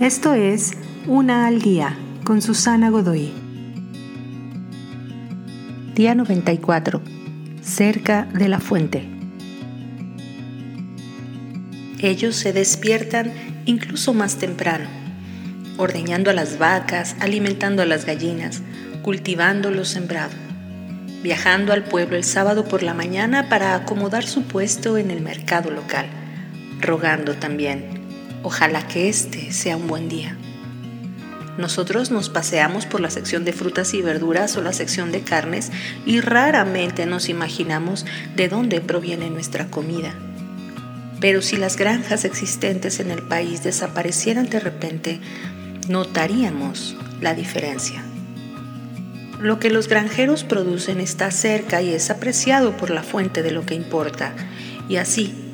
Esto es Una al Día con Susana Godoy. Día 94. Cerca de la fuente. Ellos se despiertan incluso más temprano, ordeñando a las vacas, alimentando a las gallinas, cultivando lo sembrado, viajando al pueblo el sábado por la mañana para acomodar su puesto en el mercado local, rogando también Ojalá que este sea un buen día. Nosotros nos paseamos por la sección de frutas y verduras o la sección de carnes y raramente nos imaginamos de dónde proviene nuestra comida. Pero si las granjas existentes en el país desaparecieran de repente, notaríamos la diferencia. Lo que los granjeros producen está cerca y es apreciado por la fuente de lo que importa, y así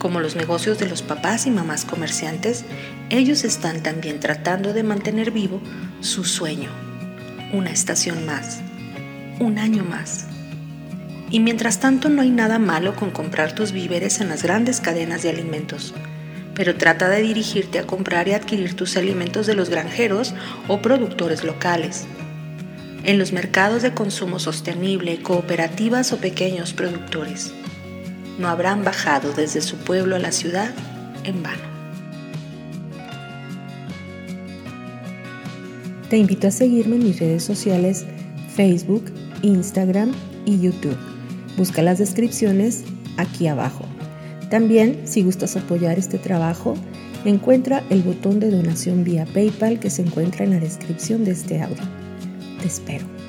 como los negocios de los papás y mamás comerciantes, ellos están también tratando de mantener vivo su sueño. Una estación más, un año más. Y mientras tanto no hay nada malo con comprar tus víveres en las grandes cadenas de alimentos, pero trata de dirigirte a comprar y adquirir tus alimentos de los granjeros o productores locales. En los mercados de consumo sostenible, cooperativas o pequeños productores no habrán bajado desde su pueblo a la ciudad en vano. Te invito a seguirme en mis redes sociales Facebook, Instagram y YouTube. Busca las descripciones aquí abajo. También, si gustas apoyar este trabajo, encuentra el botón de donación vía PayPal que se encuentra en la descripción de este audio. Te espero.